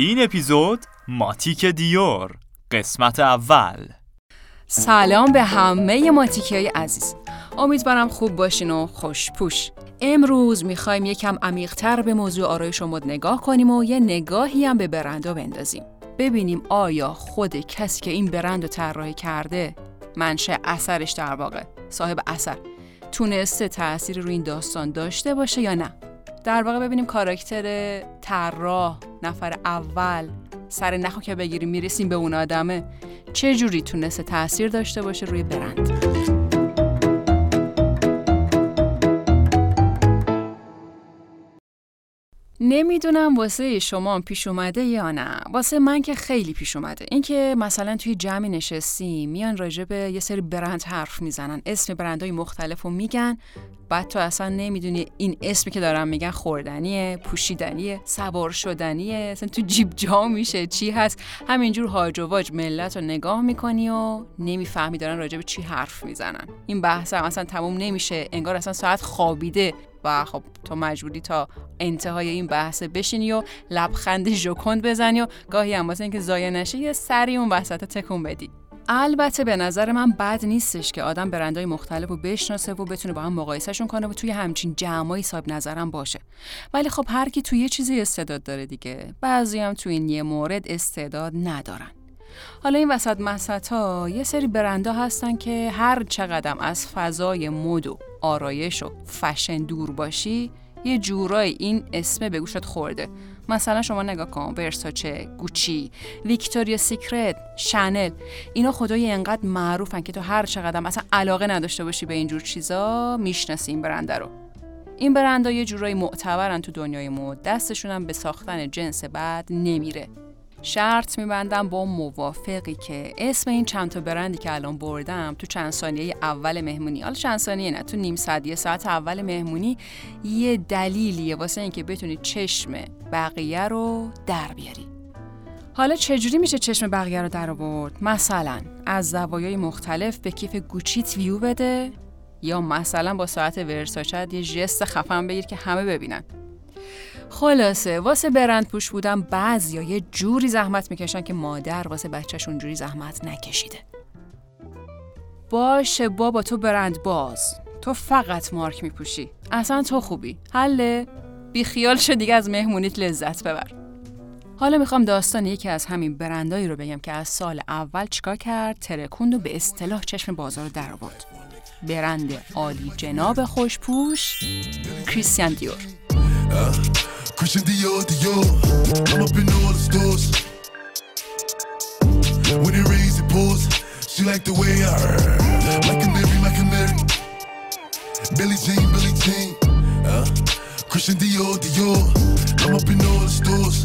این اپیزود ماتیک دیور قسمت اول. سلام به همه ماتیکی های عزیز. امیدوارم خوب باشین و خوش پوش. امروز می‌خوایم یکم عمیقتر به موضوع آرایش مد نگاه کنیم و یه نگاهی هم به برندا بندازیم. ببینیم آیا خود کسی که این برند رو طراحی کرده منشه اثرش در واقع صاحب اثر تونسته تاثیر روی این داستان داشته باشه یا نه. در واقع ببینیم کاراکتر طراح نفر اول سر نخو که بگیریم می‌رسیم به اون آدمه. چه جوری تونسته تاثیر داشته باشه روی برند؟ نمی‌دونم واسه شما پیش اومده یا نه. واسه من که خیلی پیش اومده. اینکه مثلا توی جمعی نشستیم میان راجع به یه سری برند حرف می‌زنن. اسم برندهای مختلف رو میگن. بعد تو اصلا نمی‌دونی این اسمی که دارم میگن خوردنیه پوشیدنیه سوار شدنیه. اصلا تو جیب جا میشه چی هست. همینجور هاج و واج ملت رو نگاه می‌کنی و نمی‌فهمی دارن راجع به چی حرف می‌زنن. این بحث اصلا تموم نمیشه. انگار اصلا ساعت خوابیده. و خب تو مجبوری تا انتهای این بحث بشینی و لبخند ژوکند بزنی و گاهی هم واسه اینکه ضایع نشه یه سری اون وسط تکون بدی. البته به نظر من بد نیستش که آدم برندهای مختلف رو بشناسه و بتونه با هم مقایسهشون کنه و توی همچین جمعایی صاحب نظرم باشه. ولی خب هر کی توی یه چیزی استعداد داره دیگه. بعضی هم توی این یه مورد استعداد ندارن. حالا این وسط مسط ها یه سری برندا هستن که هر چقدر از فضای مد و آرایش و فشن دور باشی یه جورایی این اسمه به گوشت خورده. مثلا شما نگاه کن ورساچه، گوچی، ویکتوریا سیکرت، شنل اینا خدای انقدر معروفن که تو هر چقدر مثلا علاقه نداشته باشی به اینجور چیزا می‌شناسی این برنده رو. این برندها یه جورایی معتبرن تو دنیای مد دستشون هم به ساختن جنس بعد نمیره. شرط میبندم با موافقی که اسم این چند تا برندی که الان بردم تو چند ثانیه اول مهمونی. حالا چند ثانیه نه تو نیم ساعت یه ساعت اول مهمونی یه دلیلیه واسه اینکه بتونی چشم بقیه رو در بیاری. حالا چجوری میشه چشم بقیه رو در آورد؟ مثلا از زوایای مختلف به کیف گوچیت ویو بده یا مثلا با ساعت ورساچت یه جست خفن بگیر که همه ببینن. خلاصه واسه برند پوش بودن بعضیا یه جوری زحمت می‌کشن که مادر واسه بچهشون جوری زحمت نکشیده. باشه بابا تو برند باز. تو فقط مارک میپوشی. اصلا تو خوبی. حله؟ بیخیال شو دیگه از مهمونیت لذت ببر. حالا می‌خوام داستان یکی از همین برندایی رو بگم که از سال اول چیکار کرد؟ ترکوند و به اصطلاح چشم بازار در آورد برند عالی جناب خوشپوش کریستیان دیور. Christian Dior, Dior. I'm up in all the stores. When it rains, it pours. She like the way I Like a Mary, like a Mary. Billie Jean, Billie Jean. Uh, Christian Dior, Dior. I'm up in all the stores.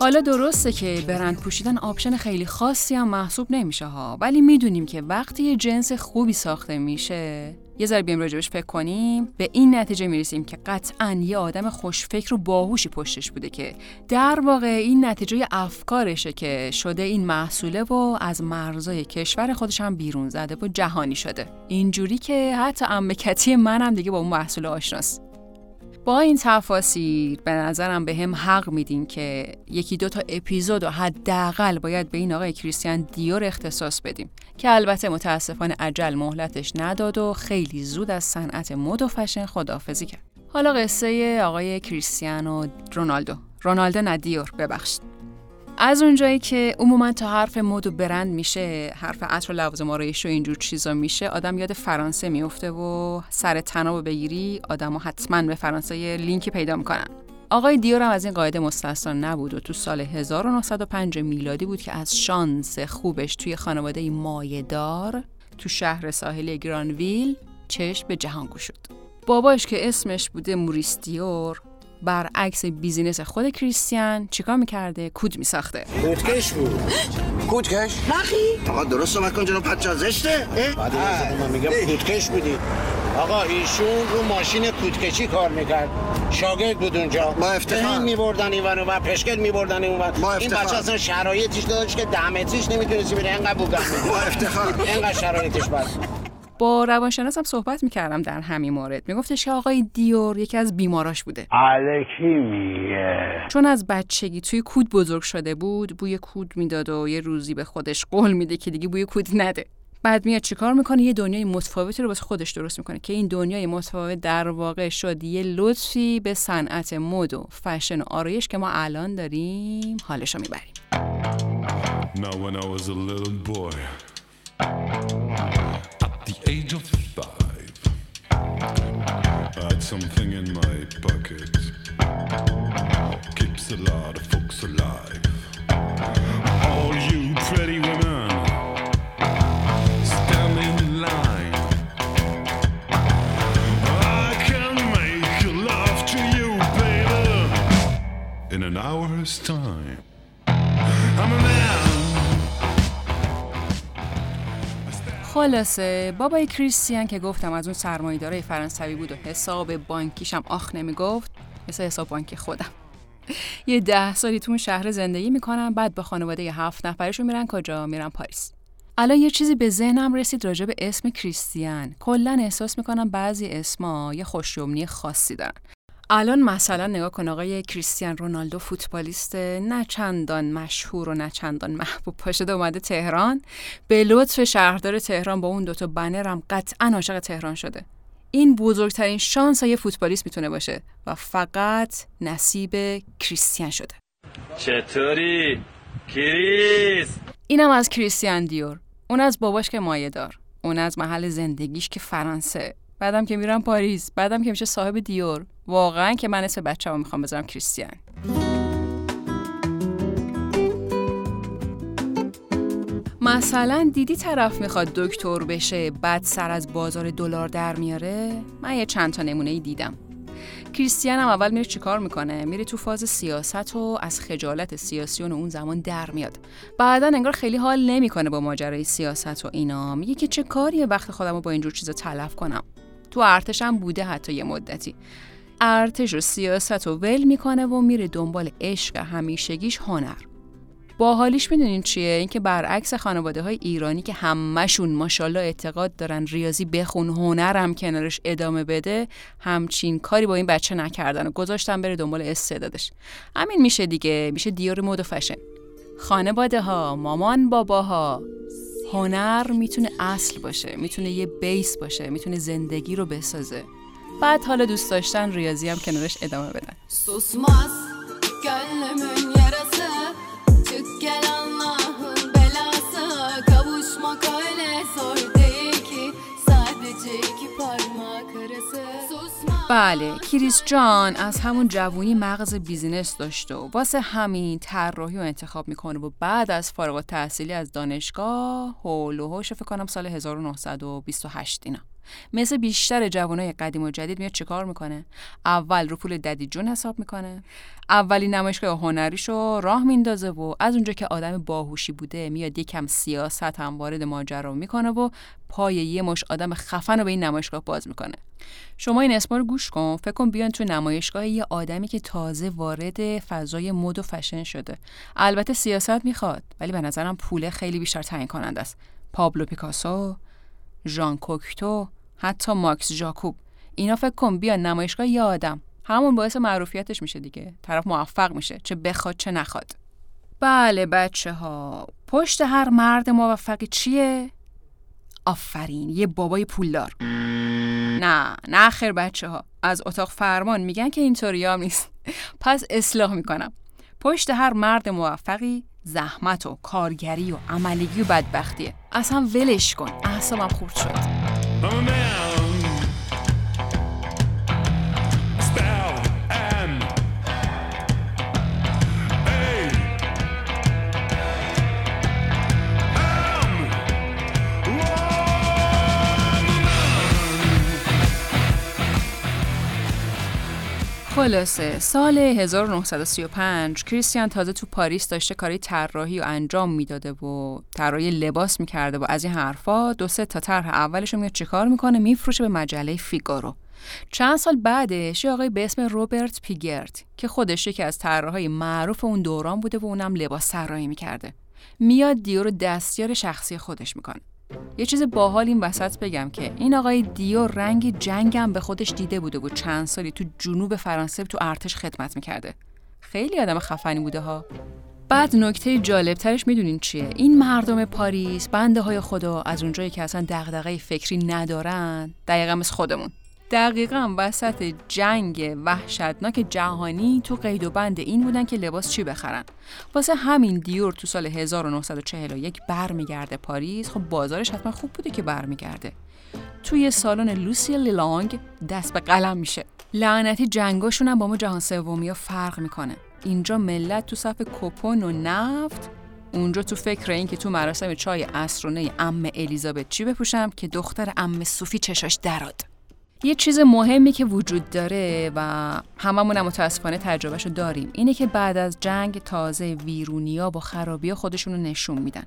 حالا درسته که برند پوشیدن آپشن خیلی خاصی هم محسوب نمیشه ها ولی می‌دونیم که وقتی یه جنس خوبی ساخته میشه یه ذره بیایم راجبش فکر کنیم. به این نتیجه می‌رسیم که قطعا یه آدم خوشفکر و باهوشی پشتش بوده که در واقع این نتیجه افکارشه که شده این محصوله و از مرزای کشور خودش هم بیرون زده و جهانی شده. اینجوری که حتی امکتی منم دیگه با اون محصول آشناست. با این تفاصیل به نظرم به هم حق میدین که یکی دو تا اپیزود و حداقل باید به این آقای کریستیان دیور اختصاص بدیم که البته متاسفانه عجل مهلتش نداد و خیلی زود از صنعت مد و فشن خداحافظی کرد. حالا قصه آقای کریستیانو رونالدو. رونالدو ندیور ببخشید. از اونجایی که عموما تا حرف مد و برند میشه حرف عطر و لوازم آرایش و اینجور چیزا میشه آدم یاد فرانسه میفته و سر تناب بگیری آدمو حتما به فرانسه یه لینکی پیدا می‌کنن آقای دیور هم از این قاعده مستثنا نبود و تو سال 1905 میلادی بود که از شانس خوبش توی خانواده مایه‌دار تو شهر ساحلی گرانویل چشم به جهان شد. باباش که اسمش بوده موریس دیور برعکس business خود کریستیان چیکار می‌کرده؟ کود میساخته. کودکش بود. کودکش؟ نخی؟ آقا درست اومد کن جناب پچا زشته؟ بعد من میگم کودکش بودی. آقا ایشون رو ماشین کودکشی کار می‌کرد. شاگرد بود اونجا. با افتخار. میبردن این و پشکل میبردن این با این بچه اصلا شرایطش داشت که دمتیش نمی‌تونستی بره. انقدر بودن با افتخار. انقدر شرایطش بد با روانشناسم صحبت می‌کردم در همین مورد. میگفتش که آقای دیور یکی از بیماراش بوده. علکی میگه. چون از بچگی توی کود بزرگ شده بود بوی کود می‌داد و یه روزی به خودش قول میده که دیگه بوی کود نده. بعد میاد چیکار می‌کنه؟ یه دنیای متفاوتی رو واسه خودش درست می‌کنه که این دنیای متفاوت در واقع شد. یه لطفی به صنعت مد و فشن و آرایش که ما الان داریم حالش رو می‌بریم. Now when I was a little boy, at the age of five, I had something in my pocket. Keeps a lot of folks alive. All you pretty women, stand in line. I can make love to you, baby, in an hour's time. خلاصه. بابای کریستیان که گفتم از اون سرمایه‌دارای فرانسوی بود و حساب بانکیشم آخ نمی‌گفت مثل حساب بانکی خودم. یه ده سالی تو اون شهر زندگی می‌کنن بعد با خانواده ی هفت نفرشون میرن کجا؟ میرن پاریس. الان یه چیزی به ذهنم رسید راجع به اسم کریستیان کلا احساس می‌کنم بعضی اسما یه خوشیومنی خاصی دارن. الان مثلا نگاه کن آقای کریستیان رونالدو فوتبالیست نه چندان مشهور و نه چندان محبوب پاشده اومده تهران. به لطف شهردار تهران با اون دوتا بنرم قطعا عاشق تهران شده. این بزرگترین شانس یه فوتبالیست می‌تونه باشه و فقط نصیب کریستیان شده. چطوری؟ کریس؟ اینم از کریستیان دیور. اون از باباش که مایه دار. اون از محل زندگیش که فرانسه. بعدم که میرم پاریس بعدم که میشه صاحب دیور. واقعا که من اسم بچه‌مو می‌خوام بذارم کریستیان مثلا دیدی طرف می‌خواد دکتر بشه بعد سر از بازار دلار در میاره؟ من یه چند تا نمونه ای دیدم. کریستیان هم اول میره چیکار می‌کنه؟ میره تو فاز سیاست و از خجالت سیاسیون اون زمان در میاد. بعدا انگار خیلی حال نمی‌کنه با ماجرای سیاست و اینا. میگه که چه کاریه وقت خودم رو با اینجور چیزا تلف کنم. تو ارتش هم بوده حتی یه مدتی. ارتش و سیاست رو ول می‌کنه و میره دنبال عشق همیشگیش هنر. باحالیش می‌دونین چیه؟ اینکه برعکس خانواده های ایرانی که همشون ماشاءالله اعتقاد دارن ریاضی بخون هنرم کنارش ادامه بده همچین کاری با این بچه نکردن و گذاشتن بره دنبال استعدادش. همین میشه دیگه میشه دیار مد و فشن. خانواده ها مامان باباها. هنر می‌تونه اصل باشه می‌تونه یه بیس باشه می‌تونه زندگی رو بسازه. بعد حالا دوست داشتن ریاضی هم کنارش ادامه بدن. Gel Allah'ın بله کریس جان از همون جوونی مغز business داشته و واسه همین طراحی رو انتخاب می‌کنه و بعد از فارغ التحصیلی از دانشگاه هول و فکر کنم سال 1928 اینا. مثل بیشتر جوانای قدیم و جدید میاد چیکار می‌کنه؟ اول رو پول daddy جون حساب می‌کنه. اولین نمایشگاه هنریشو راه میندازه و از اونجا که آدم باهوشی بوده میاد یکم سیاست هم وارد ماجرا می‌کنه و پای یه مش آدم خفن رو به این نمایشگاه باز می‌کنه. شما این اسما رو گوش کن. فکر کن بیان تو نمایشگاه یه آدمی که تازه وارد فضای مد و فشن شده. البته سیاست می‌خواد ولی به نظرم پول خیلی بیشتر تعیین کننده است. پابلو پیکاسو ژان کوکتو حتی ماکس ژاکوب اینا فکر کن بیان نمایشگاه یه آدم. همون باعث معروفیتش میشه دیگه. طرف موفق میشه. چه بخواد چه نخواد. بله بچه ها پشت هر مرد موفقی چیه؟ آفرین. یه بابای پولدار. نه نه خیر بچه ها از اتاق فرمان میگن که اینطوری هم نیست. پس اصلاح می‌کنم. پشت هر مرد موفقی زحمت و کارگری و عملگی و بدبختیه. اصلا ولش کن. اعصابم خورد شد. I'm a man. خلاصه. سال 1935 کریستیان تازه تو پاریس داشته کاری طراحی و انجام می‌داده و طراحی لباس می‌کرده و از این حرفا دو سه تا طرح اولش میاد چیکار می‌کنه؟ میفروشه به مجله فیگارو. چند سال بعدش یه آقای به اسم روبرت پیگرت که خودش یکی از طراحهای معروف اون دوران بوده و اونم لباس طراحی می‌کرده. میاد دیو رو دستیار شخصی خودش می‌کنه. یه چیز باحال این وسط بگم که این آقای دیو رنگ جنگم به خودش دیده بوده و چند سالی تو جنوب فرانسه تو ارتش خدمت می‌کرده. خیلی آدم خفنی بوده ها. بعد نکته جالبترش می‌دونین چیه؟ این مردم پاریس بنده های خدا از اونجایی که اصلا دغدغه فکری ندارن دقیقا مثل خودمون. دقیقا وسط جنگ وحشتناک جهانی تو قید و بند این بودن که لباس چی بخرن. واسه همین دیور تو سال 1941 برمیگرده پاریس. خب بازارش حتما خوب بوده که برمیگرده. توی سالن لوسی لیلانگ دست به قلم میشه. لعنتی جنگاشون هم با ما جهان سومی ها فرق می‌کنه. اینجا ملت تو صف کپون و نفت اونجا تو فکر این که تو مراسم چای اسرونه ام الیزابت چی بپوشم که دختر ام صوفی چشاش دراد. یه چیز مهمی که وجود داره و هممون هم متاسفانه تجربهشو داریم اینه که بعد از جنگ تازه ویرونیا با خرابی خودشون رو نشون میدن.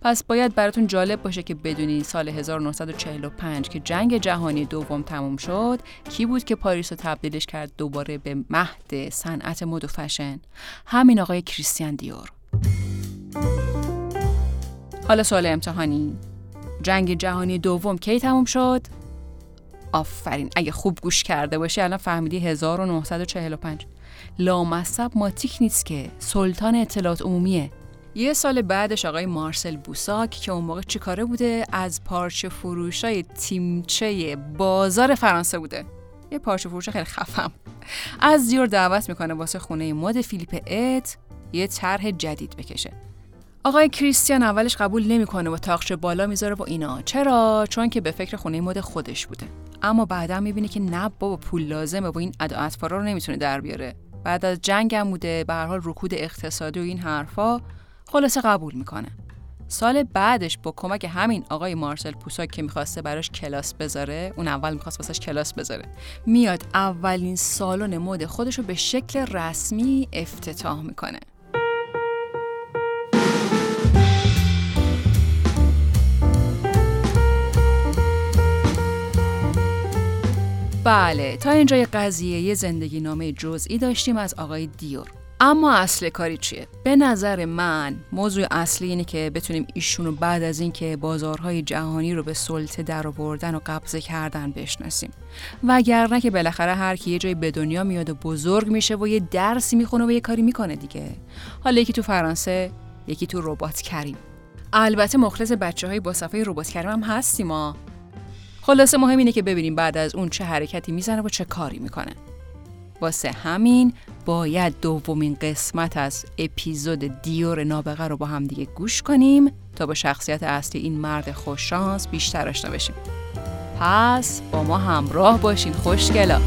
پس باید براتون جالب باشه که بدونین سال 1945 که جنگ جهانی دوم تموم شد کی بود که پاریس رو تبدیلش کرد دوباره به مهد صنعت مد و فشن؟ همین آقای کریستیان دیور. حالا سوال امتحانی. جنگ جهانی دوم کی تموم شد؟ آفرین. اگه خوب گوش کرده باشی الان فهمیدی 1945 لامصب ماتیک نیست که. سلطان اطلاعات عمومیه. یه سال بعدش آقای مارسل بوساک که اون موقع چیکاره بوده؟ از پارچه فروشای تیمچه بازار فرانسه بوده. یه پارچه فروش خیلی خفم. از دیور دعوت می‌کنه واسه خونه مد فیلیپ ات یه طرح جدید بکشه. آقای کریستیان اولش قبول نمی‌کنه و تاقچه بالا می‌ذاره و اینا. چرا؟ چون که به فکر خونه مد خودش بوده. اما بعدا می‌بینه که نه بابا پول لازمه و این ادا اطفارا رو نمی‌تونه در بیاره. بعد از جنگ هم بوده به هر حال رکود اقتصادی و این حرفا خلاصه قبول می‌کنه. سال بعدش با کمک همین آقای مارسل پوساک که می‌خواسته براش کلاس بذاره اون اول می‌خواست واسش کلاس بذاره میاد اولین سالن مد خودش رو به شکل رسمی افتتاح می‌کنه. بله تا اینجای قضیه یه زندگی نامه جزئی داشتیم از آقای دیور. اما اصل کاری چیه؟ به نظر من موضوع اصلی اینه که بتونیم ایشونو بعد از اینکه بازارهای جهانی رو به سلطه درآوردن و قبضه کردن بشناسیم. وگرنه که بالاخره هر کی یه جایی به دنیا میاد و بزرگ میشه و یه درسی می‌خونه و یه کاری می‌کنه دیگه. حالا یکی تو فرانسه یکی تو ربات کریم البته مخلص بچه های با صفحه ربات کریم هم هستیم ما خلاصه مهم اینه که ببینیم بعد از اون چه حرکتی می‌زنه و چه کاری می‌کنه. واسه همین باید دومین قسمت از اپیزود دیور نابغه رو با هم دیگه گوش کنیم تا با شخصیت اصلی این مرد خوششانس بیشتر آشنا بشیم. پس با ما همراه باشین خوشگلا.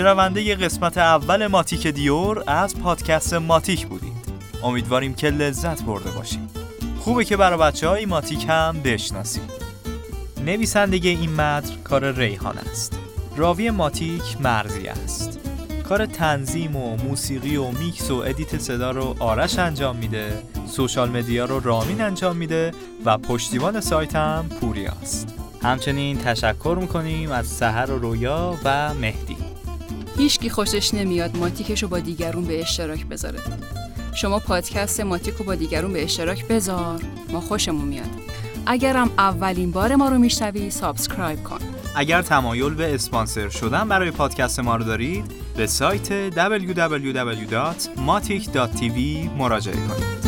شنونده قسمت اول ماتیک دیور از پادکست ماتیک بودید. امیدواریم که لذت برده باشید. خوبه که برای بچه های ماتیک هم بشناسید. نویسنده این متن کار ریحان است. راوی ماتیک مرزی است. کار تنظیم و موسیقی و میکس و edit صدا رو آرش انجام میده social media رو رامین انجام میده و پشتیبان سایت هم پوریاست همچنین تشکر می‌کنیم از سحر و رویا و مهدی. هیچکی خوشش نمیاد ماتیکش رو با دیگرون به اشتراک بذاره. شما پادکست ماتیک رو با دیگرون به اشتراک بذار. ما خوشمون میاد. اگرم اولین بار ما رو میشنوی subscribe کن. اگر تمایل به اسپانسر شدن برای پادکست ما رو دارید به سایت www.matic.tv مراجعه کنید.